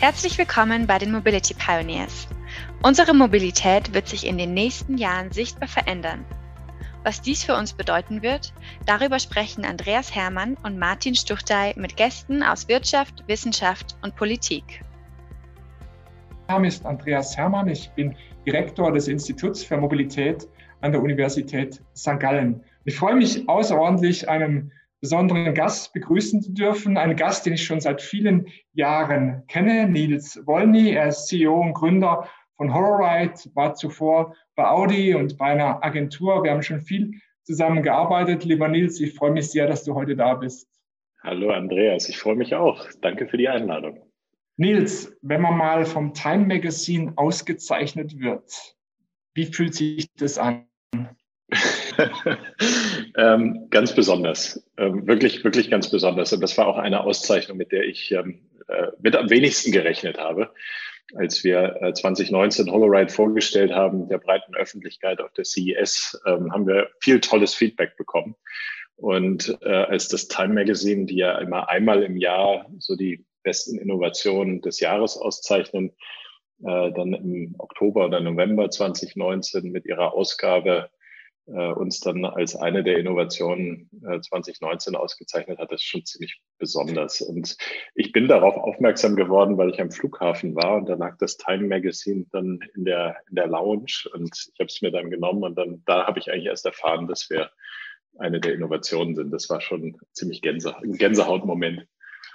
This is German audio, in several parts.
Herzlich willkommen bei den Mobility Pioneers. Unsere Mobilität wird sich in den nächsten Jahren sichtbar verändern. Was dies für uns bedeuten wird, darüber sprechen Andreas Hermann und Martin Stuchtey mit Gästen aus Wirtschaft, Wissenschaft und Politik. Mein Name ist Andreas Hermann, ich bin Direktor des Instituts für Mobilität an der Universität St. Gallen. Ich freue mich außerordentlich, einen besonderen Gast begrüßen zu dürfen. Einen Gast, den ich schon seit vielen Jahren kenne, Nils Wolny. Er ist CEO und Gründer von Horrorride, war zuvor bei Audi und bei einer Agentur. Wir haben schon viel zusammen gearbeitet. Lieber Nils, ich freue mich sehr, dass du heute da bist. Hallo Andreas, ich freue mich auch. Danke für die Einladung. Nils, wenn man mal vom Time Magazine ausgezeichnet wird, wie fühlt sich das an? ähm, ganz besonders, ähm, wirklich, wirklich ganz besonders. Und das war auch eine Auszeichnung, mit der ich ähm, äh, mit am wenigsten gerechnet habe, als wir äh, 2019 Holoride vorgestellt haben, der breiten Öffentlichkeit auf der CES, ähm, haben wir viel tolles Feedback bekommen. Und äh, als das Time Magazine, die ja immer einmal im Jahr so die besten Innovationen des Jahres auszeichnen, äh, dann im Oktober oder November 2019 mit ihrer Ausgabe uns dann als eine der Innovationen äh, 2019 ausgezeichnet hat, das ist schon ziemlich besonders. Und ich bin darauf aufmerksam geworden, weil ich am Flughafen war und da lag das Time Magazine dann in der, in der Lounge und ich habe es mir dann genommen und dann da habe ich eigentlich erst erfahren, dass wir eine der Innovationen sind. Das war schon ziemlich Gänse, ein Gänsehautmoment.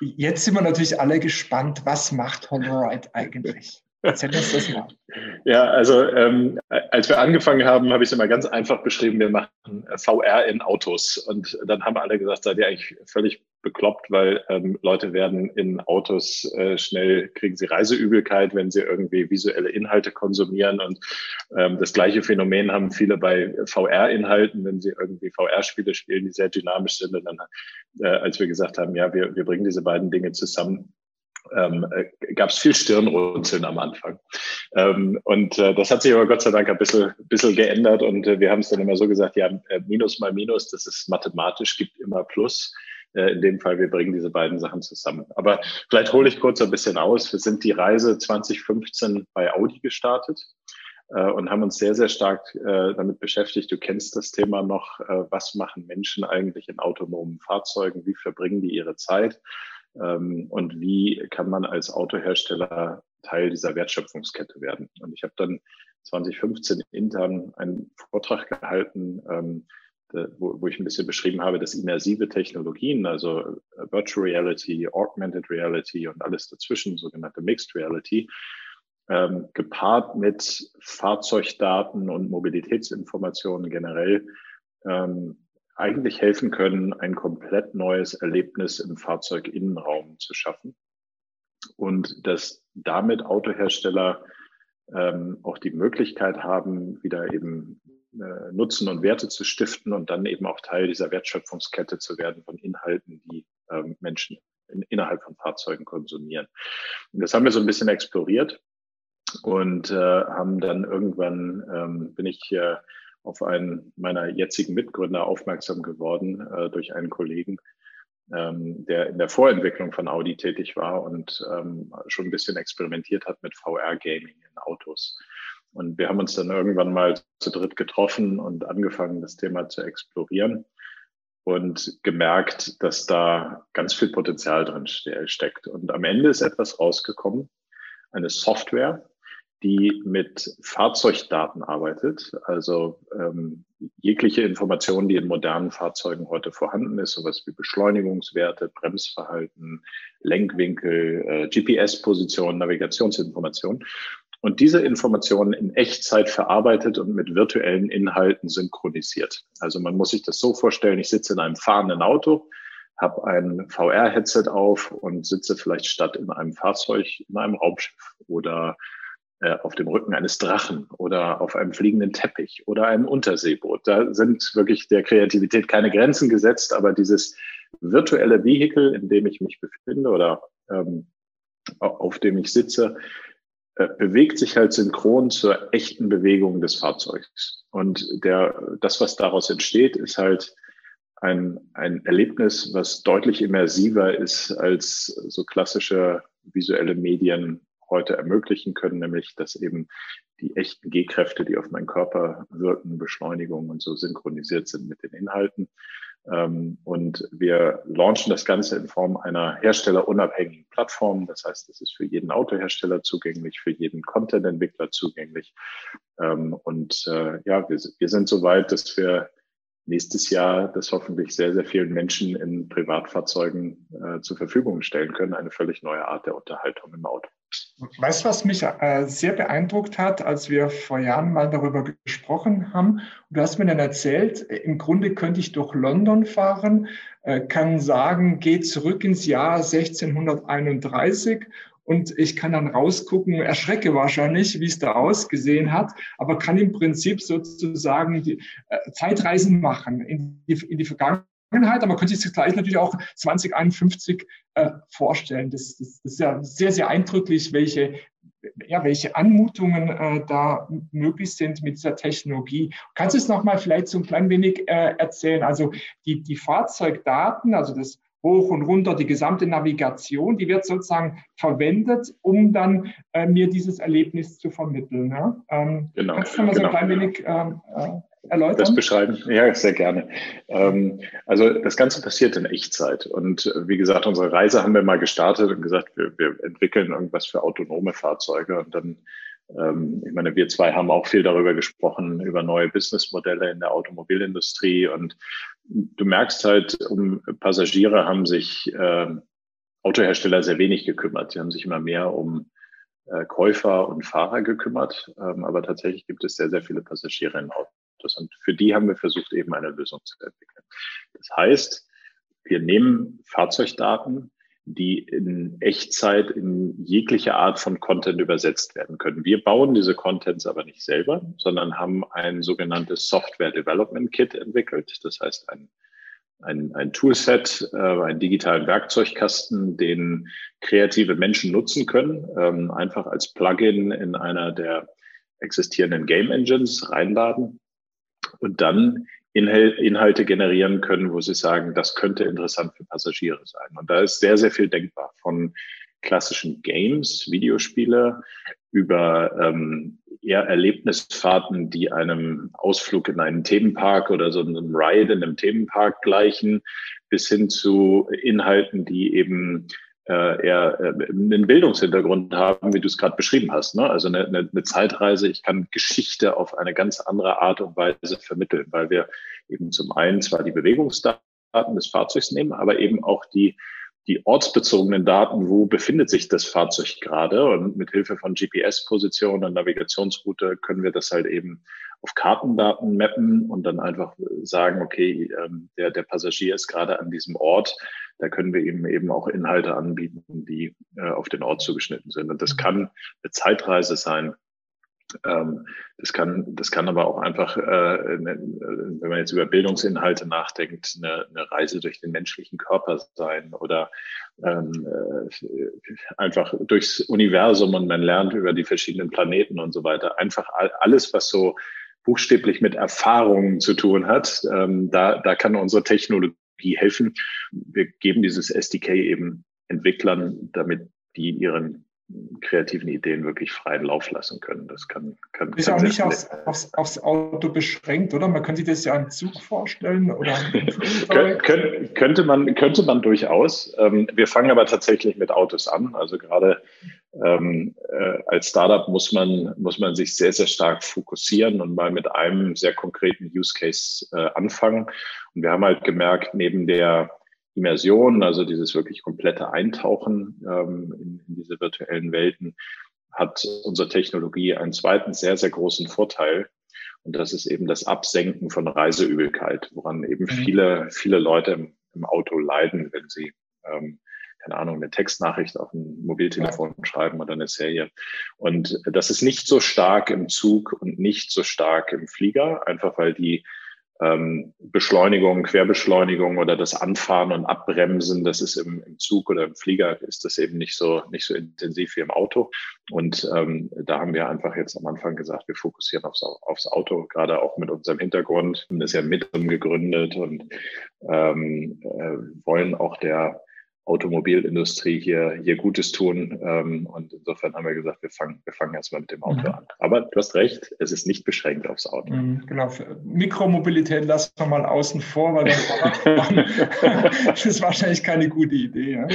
Jetzt sind wir natürlich alle gespannt, was macht Holoride eigentlich? Erzähl uns das mal. Ja, also ähm, als wir angefangen haben, habe ich es immer ganz einfach beschrieben, wir machen VR in Autos. Und dann haben alle gesagt, seid ihr eigentlich völlig bekloppt, weil ähm, Leute werden in Autos äh, schnell, kriegen sie Reiseübelkeit, wenn sie irgendwie visuelle Inhalte konsumieren. Und ähm, das gleiche Phänomen haben viele bei VR-Inhalten, wenn sie irgendwie VR-Spiele spielen, die sehr dynamisch sind. Und dann, äh, als wir gesagt haben, ja, wir, wir bringen diese beiden Dinge zusammen, ähm, äh, gab es viel Stirnrunzeln am Anfang. Ähm, und äh, das hat sich aber Gott sei Dank ein bisschen, bisschen geändert und äh, wir haben es dann immer so gesagt, ja, äh, Minus mal Minus, das ist mathematisch, gibt immer Plus. Äh, in dem Fall, wir bringen diese beiden Sachen zusammen. Aber vielleicht hole ich kurz ein bisschen aus. Wir sind die Reise 2015 bei Audi gestartet äh, und haben uns sehr, sehr stark damit beschäftigt. Du kennst das Thema noch. Was machen Menschen eigentlich in autonomen Fahrzeugen? Wie verbringen die ihre Zeit? Ähm, und wie kann man als Autohersteller Teil dieser Wertschöpfungskette werden. Und ich habe dann 2015 intern einen Vortrag gehalten, ähm, wo, wo ich ein bisschen beschrieben habe, dass immersive Technologien, also äh, Virtual Reality, Augmented Reality und alles dazwischen, sogenannte Mixed Reality, ähm, gepaart mit Fahrzeugdaten und Mobilitätsinformationen generell ähm, eigentlich helfen können, ein komplett neues Erlebnis im Fahrzeuginnenraum zu schaffen und dass damit Autohersteller ähm, auch die Möglichkeit haben, wieder eben äh, Nutzen und Werte zu stiften und dann eben auch Teil dieser Wertschöpfungskette zu werden von Inhalten, die ähm, Menschen in, innerhalb von Fahrzeugen konsumieren. Und das haben wir so ein bisschen exploriert und äh, haben dann irgendwann ähm, bin ich äh, auf einen meiner jetzigen Mitgründer aufmerksam geworden äh, durch einen Kollegen, ähm, der in der Vorentwicklung von Audi tätig war und ähm, schon ein bisschen experimentiert hat mit VR-Gaming in Autos. Und wir haben uns dann irgendwann mal zu dritt getroffen und angefangen, das Thema zu explorieren und gemerkt, dass da ganz viel Potenzial drin steckt. Und am Ende ist etwas rausgekommen, eine Software, die mit Fahrzeugdaten arbeitet, also ähm, jegliche Information, die in modernen Fahrzeugen heute vorhanden ist, sowas wie Beschleunigungswerte, Bremsverhalten, Lenkwinkel, äh, GPS-Position, Navigationsinformation. Und diese Informationen in Echtzeit verarbeitet und mit virtuellen Inhalten synchronisiert. Also man muss sich das so vorstellen, ich sitze in einem fahrenden Auto, habe ein VR-Headset auf und sitze vielleicht statt in einem Fahrzeug in einem Raumschiff oder auf dem Rücken eines Drachen oder auf einem fliegenden Teppich oder einem Unterseeboot. Da sind wirklich der Kreativität keine Grenzen gesetzt, aber dieses virtuelle Vehikel, in dem ich mich befinde oder ähm, auf dem ich sitze, äh, bewegt sich halt synchron zur echten Bewegung des Fahrzeugs. Und der, das, was daraus entsteht, ist halt ein, ein Erlebnis, was deutlich immersiver ist als so klassische visuelle Medien heute ermöglichen können, nämlich dass eben die echten G-Kräfte, die auf meinen Körper wirken, Beschleunigung und so synchronisiert sind mit den Inhalten. Ähm, und wir launchen das Ganze in Form einer herstellerunabhängigen Plattform. Das heißt, es ist für jeden Autohersteller zugänglich, für jeden Content-Entwickler zugänglich. Ähm, und äh, ja, wir, sind so weit, dass wir nächstes Jahr das hoffentlich sehr, sehr vielen Menschen in Privatfahrzeugen äh, zur Verfügung stellen können. Eine völlig neue Art der Unterhaltung im Auto. Weißt du, was mich äh, sehr beeindruckt hat, als wir vor Jahren mal darüber gesprochen haben? Du hast mir dann erzählt, äh, im Grunde könnte ich durch London fahren, äh, kann sagen, geh zurück ins Jahr 1631 und ich kann dann rausgucken, erschrecke wahrscheinlich, wie es da ausgesehen hat, aber kann im Prinzip sozusagen die, äh, Zeitreisen machen in die, in die Vergangenheit. Aber man könnte sich das gleich natürlich auch 2051 äh, vorstellen. Das, das, das ist ja sehr, sehr eindrücklich, welche, ja, welche Anmutungen äh, da möglich sind mit dieser Technologie. Kannst du es nochmal vielleicht so ein klein wenig äh, erzählen? Also die, die Fahrzeugdaten, also das hoch und runter, die gesamte Navigation, die wird sozusagen verwendet, um dann äh, mir dieses Erlebnis zu vermitteln. Ja? Ähm, genau. Kannst du mal so ein genau. klein wenig ähm, äh, erläutern? Das beschreiben? Ja, sehr gerne. Ähm, also das Ganze passiert in Echtzeit. Und wie gesagt, unsere Reise haben wir mal gestartet und gesagt, wir, wir entwickeln irgendwas für autonome Fahrzeuge und dann ähm, ich meine, wir zwei haben auch viel darüber gesprochen, über neue Businessmodelle in der Automobilindustrie. Und du merkst halt, um Passagiere haben sich äh, Autohersteller sehr wenig gekümmert. Sie haben sich immer mehr um äh, Käufer und Fahrer gekümmert. Ähm, aber tatsächlich gibt es sehr, sehr viele Passagiere in Autos. Und für die haben wir versucht, eben eine Lösung zu entwickeln. Das heißt, wir nehmen Fahrzeugdaten, die in Echtzeit in jegliche Art von Content übersetzt werden können. Wir bauen diese Contents aber nicht selber, sondern haben ein sogenanntes Software Development Kit entwickelt. Das heißt ein, ein, ein Toolset, äh, einen digitalen Werkzeugkasten, den kreative Menschen nutzen können, ähm, einfach als Plugin in einer der existierenden Game Engines reinladen und dann Inhalte generieren können, wo sie sagen, das könnte interessant für Passagiere sein. Und da ist sehr, sehr viel denkbar von klassischen Games, Videospiele, über ähm, eher Erlebnisfahrten, die einem Ausflug in einen Themenpark oder so einem Ride in einem Themenpark gleichen, bis hin zu Inhalten, die eben äh, eher äh, einen Bildungshintergrund haben, wie du es gerade beschrieben hast. Ne? Also eine, eine, eine Zeitreise, ich kann Geschichte auf eine ganz andere Art und Weise vermitteln, weil wir eben zum einen zwar die Bewegungsdaten des Fahrzeugs nehmen, aber eben auch die die ortsbezogenen Daten, wo befindet sich das Fahrzeug gerade und mit Hilfe von GPS-Position und Navigationsroute können wir das halt eben auf Kartendaten mappen und dann einfach sagen, okay, ähm, der, der Passagier ist gerade an diesem Ort, da können wir ihm eben auch Inhalte anbieten, die äh, auf den Ort zugeschnitten sind. Und das mhm. kann eine Zeitreise sein, ähm, das kann, das kann aber auch einfach, äh, ne, wenn man jetzt über Bildungsinhalte nachdenkt, eine, eine Reise durch den menschlichen Körper sein oder ähm, äh, einfach durchs Universum und man lernt über die verschiedenen Planeten und so weiter. Einfach alles, was so buchstäblich mit Erfahrungen zu tun hat, ähm, da, da kann unsere Technologie helfen. Wir geben dieses SDK eben Entwicklern, damit die ihren kreativen Ideen wirklich freien Lauf lassen können. Das kann, kann ist ja auch nicht aufs, aufs, aufs, Auto beschränkt, oder? Man könnte sich das ja einen Zug vorstellen oder Kön könnte man könnte man durchaus. Ähm, wir fangen aber tatsächlich mit Autos an. Also gerade ähm, äh, als Startup muss man muss man sich sehr sehr stark fokussieren und mal mit einem sehr konkreten Use Case äh, anfangen. Und wir haben halt gemerkt, neben der Immersion, also dieses wirklich komplette Eintauchen ähm, in, in diese virtuellen Welten, hat unsere Technologie einen zweiten sehr, sehr großen Vorteil. Und das ist eben das Absenken von Reiseübelkeit, woran eben mhm. viele, viele Leute im, im Auto leiden, wenn sie, ähm, keine Ahnung, eine Textnachricht auf ein Mobiltelefon schreiben oder eine Serie. Und das ist nicht so stark im Zug und nicht so stark im Flieger, einfach weil die ähm, Beschleunigung, Querbeschleunigung oder das Anfahren und Abbremsen, das ist im, im, Zug oder im Flieger ist das eben nicht so nicht so intensiv wie im Auto. Und ähm, da haben wir einfach jetzt am Anfang gesagt, wir fokussieren aufs, aufs Auto, gerade auch mit unserem Hintergrund. Das ja mit gegründet und ähm, äh, wollen auch der Automobilindustrie hier, hier Gutes tun. Ähm, und insofern haben wir gesagt, wir fangen, wir fangen erstmal mit dem Auto mhm. an. Aber du hast recht, es ist nicht beschränkt aufs Auto. Mhm, genau. Mikromobilität lassen wir mal außen vor, weil das ist wahrscheinlich keine gute Idee. Ja?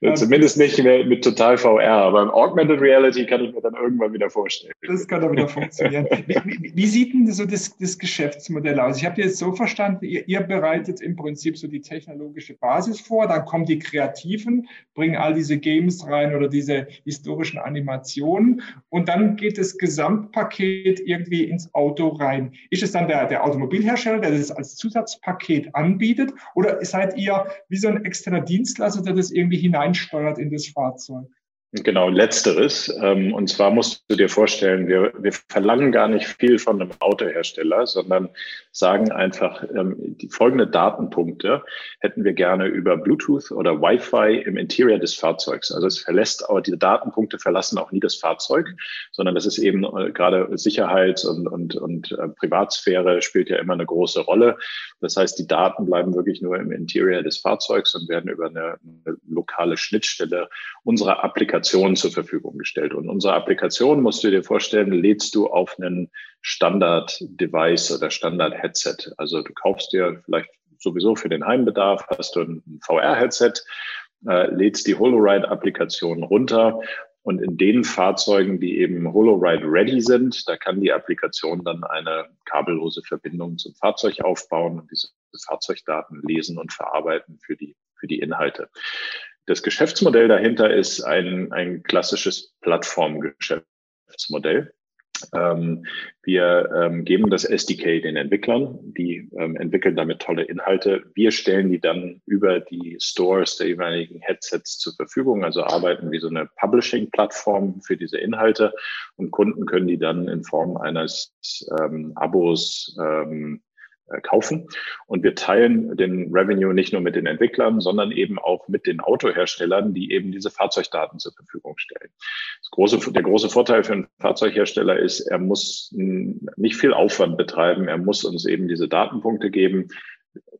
Ja, zumindest nicht mehr mit total VR, aber im Augmented Reality kann ich mir dann irgendwann wieder vorstellen. Das kann dann wieder funktionieren. Wie, wie, wie sieht denn so das, das Geschäftsmodell aus? Ich habe jetzt so verstanden, ihr, ihr bereitet im Prinzip so die technologische Basis vor, dann kommt die Kreativität Kreativen, bringen all diese Games rein oder diese historischen Animationen und dann geht das Gesamtpaket irgendwie ins Auto rein. Ist es dann der, der Automobilhersteller, der das als Zusatzpaket anbietet oder seid ihr wie so ein externer Dienstleister, der das irgendwie hineinsteuert in das Fahrzeug? Genau, letzteres. Ähm, und zwar musst du dir vorstellen, wir, wir verlangen gar nicht viel von einem Autohersteller, sondern sagen einfach, ähm, die folgenden Datenpunkte hätten wir gerne über Bluetooth oder Wi-Fi im Interior des Fahrzeugs. Also es verlässt, aber diese Datenpunkte verlassen auch nie das Fahrzeug, sondern das ist eben äh, gerade Sicherheit und, und, und äh, Privatsphäre spielt ja immer eine große Rolle. Das heißt, die Daten bleiben wirklich nur im Interior des Fahrzeugs und werden über eine, eine lokale Schnittstelle unserer Applikation Applikation zur Verfügung gestellt. Und unsere Applikation, musst du dir vorstellen, lädst du auf einen Standard-Device oder Standard-Headset. Also du kaufst dir vielleicht sowieso für den Heimbedarf, hast du ein VR-Headset, äh, lädst die HoloRide-Applikation runter und in den Fahrzeugen, die eben HoloRide ready sind, da kann die Applikation dann eine kabellose Verbindung zum Fahrzeug aufbauen und diese Fahrzeugdaten lesen und verarbeiten für die, für die Inhalte. Das Geschäftsmodell dahinter ist ein, ein klassisches Plattformgeschäftsmodell. Ähm, wir ähm, geben das SDK den Entwicklern, die ähm, entwickeln damit tolle Inhalte. Wir stellen die dann über die Stores der jeweiligen Headsets zur Verfügung, also arbeiten wie so eine Publishing-Plattform für diese Inhalte und Kunden können die dann in Form eines ähm, Abos ähm, äh, kaufen. Und wir teilen den Revenue nicht nur mit den Entwicklern, sondern eben auch mit den Autoherstellern, die eben diese Fahrzeugdaten zur Verfügung stellen. Große, der große Vorteil für einen Fahrzeughersteller ist, er muss nicht viel Aufwand betreiben. Er muss uns eben diese Datenpunkte geben.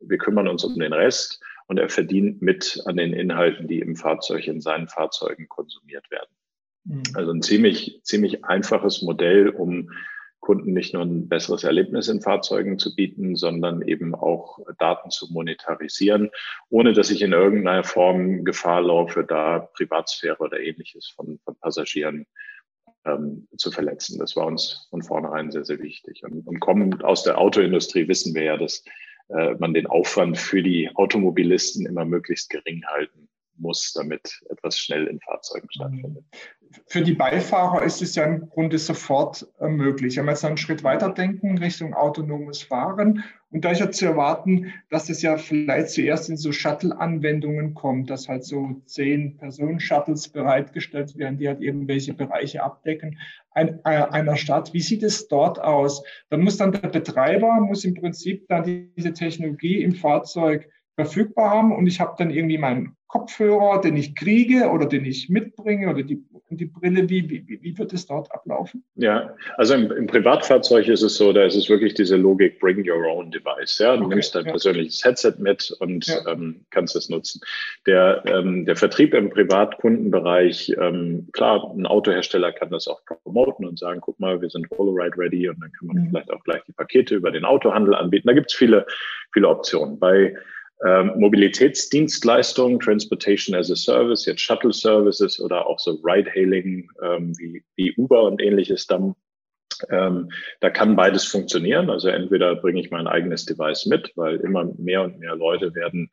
Wir kümmern uns um den Rest und er verdient mit an den Inhalten, die im Fahrzeug, in seinen Fahrzeugen konsumiert werden. Mhm. Also ein ziemlich, ziemlich einfaches Modell, um Kunden nicht nur ein besseres Erlebnis in Fahrzeugen zu bieten, sondern eben auch Daten zu monetarisieren, ohne dass ich in irgendeiner Form Gefahr laufe, da Privatsphäre oder ähnliches von, von Passagieren ähm, zu verletzen. Das war uns von vornherein sehr, sehr wichtig. Und, und kommend aus der Autoindustrie wissen wir ja, dass äh, man den Aufwand für die Automobilisten immer möglichst gering halten muss, damit etwas schnell in Fahrzeugen stattfindet für die Beifahrer ist es ja im Grunde sofort äh, möglich. Wenn wir jetzt einen Schritt weiter denken Richtung autonomes Fahren und da ist ja zu erwarten, dass es ja vielleicht zuerst in so Shuttle-Anwendungen kommt, dass halt so zehn Personen-Shuttles bereitgestellt werden, die halt irgendwelche Bereiche abdecken ein, äh, einer Stadt. Wie sieht es dort aus? Da muss dann der Betreiber, muss im Prinzip dann diese Technologie im Fahrzeug verfügbar haben und ich habe dann irgendwie meinen Kopfhörer, den ich kriege oder den ich mitbringe oder die, die Brille, wie, wie, wie wird es dort ablaufen? Ja, also im, im, Privatfahrzeug ist es so, da ist es wirklich diese Logik, bring your own device. Ja? Du okay, nimmst dein ja. persönliches Headset mit und ja. ähm, kannst es nutzen. Der, ähm, der Vertrieb im Privatkundenbereich, ähm, klar, ein Autohersteller kann das auch promoten und sagen, guck mal, wir sind HoloRide ready und dann kann man mhm. vielleicht auch gleich die Pakete über den Autohandel anbieten. Da gibt es viele, viele Optionen. Bei ähm, Mobilitätsdienstleistungen, Transportation as a Service, jetzt Shuttle Services oder auch so Ride-Hailing ähm, wie, wie Uber und ähnliches, dann ähm, da kann beides funktionieren. Also entweder bringe ich mein eigenes Device mit, weil immer mehr und mehr Leute werden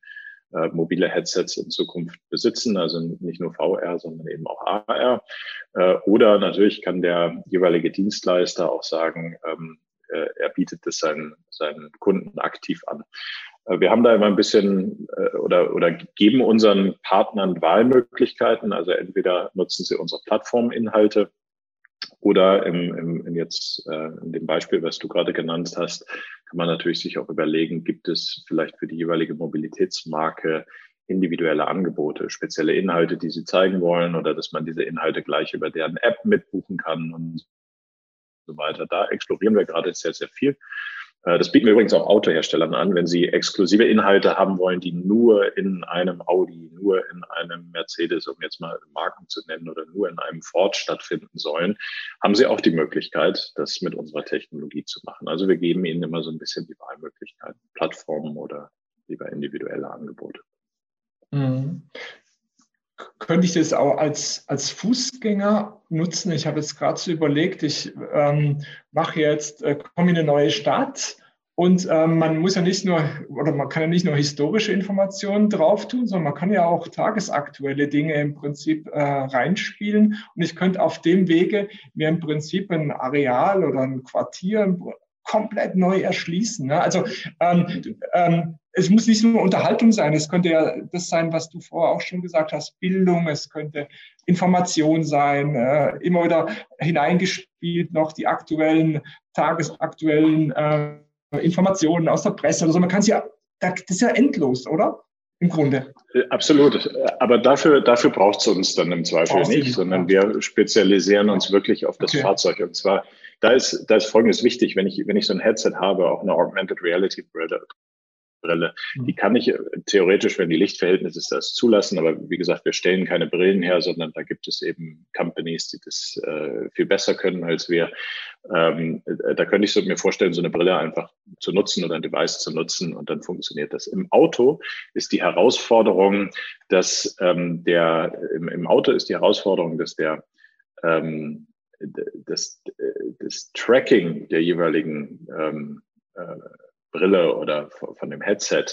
äh, mobile Headsets in Zukunft besitzen, also nicht nur VR, sondern eben auch AR. Äh, oder natürlich kann der jeweilige Dienstleister auch sagen, ähm, äh, er bietet es seinen, seinen Kunden aktiv an. Äh, wir haben da immer ein bisschen äh, oder, oder geben unseren Partnern Wahlmöglichkeiten. Also entweder nutzen sie unsere Plattforminhalte oder im, im, in jetzt äh, in dem Beispiel, was du gerade genannt hast, kann man natürlich sich auch überlegen, gibt es vielleicht für die jeweilige Mobilitätsmarke individuelle Angebote, spezielle Inhalte, die sie zeigen wollen oder dass man diese Inhalte gleich über deren App mitbuchen kann und so weiter. Da explorieren wir gerade sehr, sehr viel. Äh, das bieten wir übrigens auch Autoherstellern an, wenn sie exklusive Inhalte haben wollen, die nur in einem Audi, nur in einem Mercedes, um jetzt mal Marken zu nennen, oder nur in einem Ford stattfinden sollen, haben sie auch die Möglichkeit, das mit unserer Technologie zu machen. Also wir geben ihnen immer so ein bisschen die Wahlmöglichkeiten, Plattformen oder lieber individuelle Angebote. Könnte ich das auch als, als Fußgänger nutzen? Ich habe jetzt gerade so überlegt, ich ähm, mache jetzt, äh, komme in eine neue Stadt und ähm, man muss ja nicht nur, oder man kann ja nicht nur historische Informationen drauf tun, sondern man kann ja auch tagesaktuelle Dinge im Prinzip äh, reinspielen. Und ich könnte auf dem Wege mir im Prinzip ein Areal oder ein Quartier komplett neu erschließen. Ne? Also ähm, ähm, es muss nicht nur Unterhaltung sein, es könnte ja das sein, was du vorher auch schon gesagt hast, Bildung, es könnte Information sein, äh, immer wieder hineingespielt noch die aktuellen, tagesaktuellen äh, Informationen aus der Presse oder so. Man kann es ja, das ist ja endlos, oder? Im Grunde. Äh, absolut. Aber dafür, dafür braucht es uns dann im Zweifel Brauchst nicht, sondern wir spezialisieren uns wirklich auf das okay. Fahrzeug. Und zwar, da ist, da ist Folgendes wichtig, wenn ich, wenn ich so ein Headset habe, auch eine Augmented Reality Brille, Brille. Mhm. Die kann ich äh, theoretisch, wenn die Lichtverhältnisse das zulassen, aber wie gesagt, wir stellen keine Brillen her, sondern da gibt es eben Companies, die das äh, viel besser können als wir. Ähm, äh, da könnte ich so mir vorstellen, so eine Brille einfach zu nutzen oder ein Device zu nutzen und dann funktioniert das. Im Auto ist die Herausforderung, dass ähm, der im, im Auto ist die Herausforderung, dass der ähm, das, das Tracking der jeweiligen ähm, äh, Brille oder von dem Headset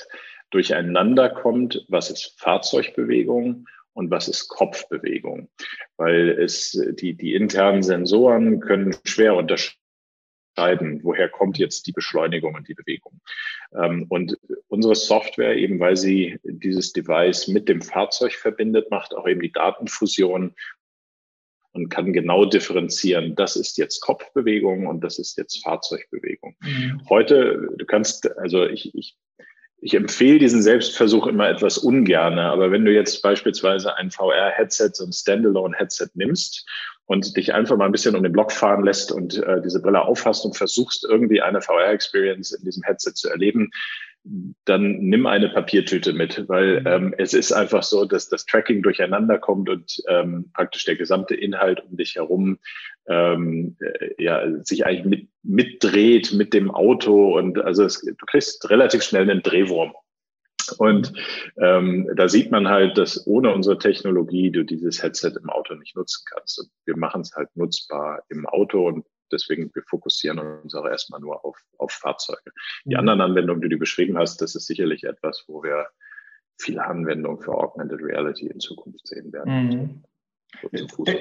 durcheinander kommt, was ist Fahrzeugbewegung und was ist Kopfbewegung. Weil es die, die internen Sensoren können schwer unterscheiden, woher kommt jetzt die Beschleunigung und die Bewegung. Ähm, und unsere Software, eben weil sie dieses Device mit dem Fahrzeug verbindet, macht auch eben die Datenfusion und kann genau differenzieren, das ist jetzt Kopfbewegung und das ist jetzt Fahrzeugbewegung. Mhm. Heute, du kannst, also ich, ich, ich empfehle diesen Selbstversuch immer etwas ungerne, aber wenn du jetzt beispielsweise ein VR-Headset, so ein Standalone-Headset nimmst und dich einfach mal ein bisschen um den Block fahren lässt und äh, diese Brille auffasst und versuchst irgendwie eine VR-Experience in diesem Headset zu erleben, dann nimm eine Papiertüte mit, weil mhm. ähm, es ist einfach so, dass das Tracking durcheinander kommt und ähm, praktisch der gesamte Inhalt um dich herum ähm, äh, ja, sich eigentlich mit, mitdreht mit dem Auto und also es, du kriegst relativ schnell einen Drehwurm. Und ähm, da sieht man halt, dass ohne unsere Technologie du dieses Headset im Auto nicht nutzen kannst. Und wir machen es halt nutzbar im Auto und deswegen, wir fokussieren uns auch erstmal nur auf, auf Fahrzeuge. Die mhm. anderen Anwendungen, die du beschrieben hast, das ist sicherlich etwas, wo wir viele Anwendungen für Augmented Reality in Zukunft sehen werden. Mhm.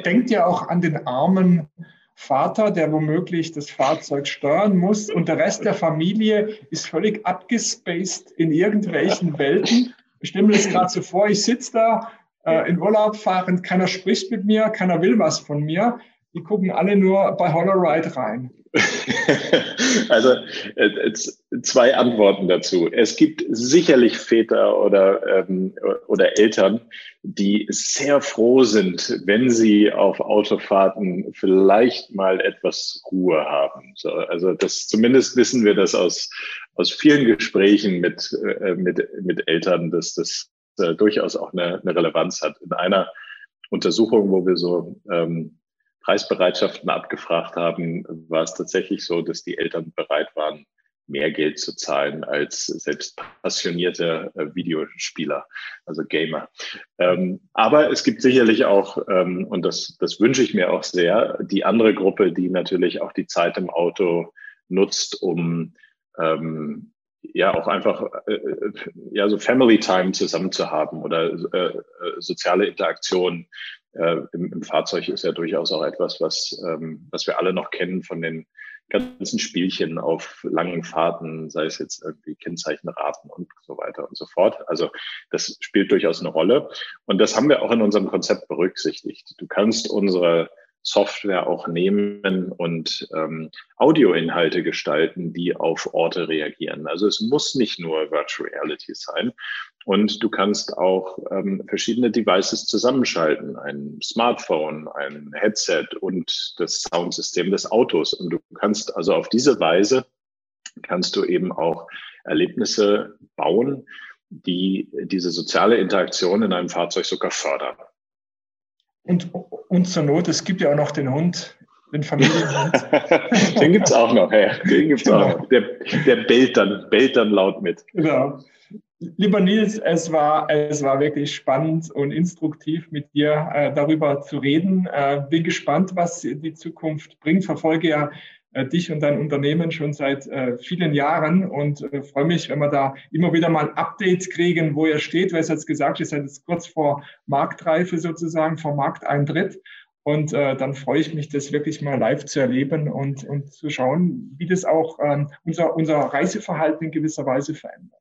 Denkt ihr auch an den armen Vater, der womöglich das Fahrzeug steuern muss und der Rest der Familie ist völlig abgespaced in irgendwelchen Welten. Ich stelle mir das gerade so vor, ich sitze da äh, in Urlaub fahrend, keiner spricht mit mir, keiner will was von mir die gucken alle nur bei Holoride rein. also äh, zwei Antworten dazu. Es gibt sicherlich Väter oder, ähm, oder Eltern, die sehr froh sind, wenn sie auf Autofahrten vielleicht mal etwas Ruhe haben. So, also das zumindest wissen wir das aus, aus vielen Gesprächen mit, äh, mit, mit Eltern, dass das äh, durchaus auch eine, eine Relevanz hat. In einer Untersuchung, wo wir so ähm, Preisbereitschaften abgefragt haben, war es tatsächlich so, dass die Eltern bereit waren, mehr Geld zu zahlen als selbst passionierte äh, Videospieler, also Gamer. Ähm, aber es gibt sicherlich auch, ähm, und das, das wünsche ich mir auch sehr, die andere Gruppe, die natürlich auch die Zeit im Auto nutzt, um ähm, ja auch einfach äh, äh ja so Family Time zusammen zu haben oder äh, äh soziale Interaktion äh, im, im, Fahrzeug ist ja durchaus auch etwas, was, ähm, was wir alle noch kennen von den ganzen Spielchen auf langen Fahrten, sei es jetzt irgendwie Kennzeichenraten und so weiter und so fort. Also das spielt durchaus eine Rolle. Und das haben wir auch in unserem Konzept berücksichtigt. Du kannst unsere Software auch nehmen und ähm, Audioinhalte gestalten, die auf Orte reagieren. Also es muss nicht nur Virtual Reality sein. Und du kannst auch ähm, verschiedene Devices zusammenschalten, ein Smartphone, ein Headset und das Soundsystem des Autos. Und du kannst also auf diese Weise kannst du eben auch Erlebnisse bauen, die diese soziale Interaktion in einem Fahrzeug sogar fördern. Und, und zur Not, es gibt ja auch noch den Hund, den Familienhund. den gibt es auch noch, ja. Den gibt's genau. auch noch. Der, der bellt, dann, bellt dann laut mit. Genau. Lieber Nils, es war, es war wirklich spannend und instruktiv, mit dir äh, darüber zu reden. Äh, bin gespannt, was die Zukunft bringt. Verfolge ja äh, dich und dein Unternehmen schon seit äh, vielen Jahren und äh, freue mich, wenn wir da immer wieder mal Updates kriegen, wo ihr steht, weil es jetzt gesagt ist, jetzt kurz vor Marktreife sozusagen, vor Markteintritt. Und äh, dann freue ich mich, das wirklich mal live zu erleben und, und zu schauen, wie das auch ähm, unser, unser Reiseverhalten in gewisser Weise verändert.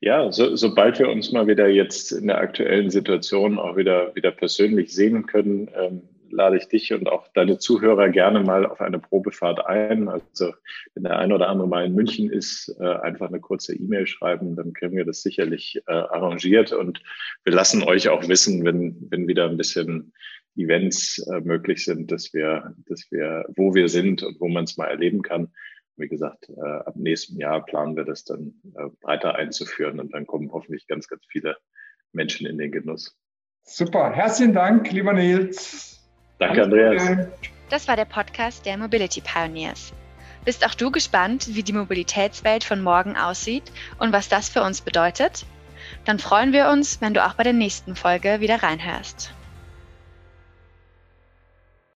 Ja, so, sobald wir uns mal wieder jetzt in der aktuellen Situation auch wieder, wieder persönlich sehen können, ähm, lade ich dich und auch deine Zuhörer gerne mal auf eine Probefahrt ein. Also wenn der ein oder andere mal in München ist, äh, einfach eine kurze E-Mail schreiben, dann kriegen wir das sicherlich äh, arrangiert und wir lassen euch auch wissen, wenn, wenn wieder ein bisschen Events äh, möglich sind, dass wir, dass wir, wo wir sind und wo man es mal erleben kann. Wie gesagt, äh, ab nächstem Jahr planen wir das dann äh, breiter einzuführen und dann kommen hoffentlich ganz, ganz viele Menschen in den Genuss. Super, herzlichen Dank, lieber Nils. Danke, Andreas. Das war der Podcast der Mobility Pioneers. Bist auch du gespannt, wie die Mobilitätswelt von morgen aussieht und was das für uns bedeutet? Dann freuen wir uns, wenn du auch bei der nächsten Folge wieder reinhörst.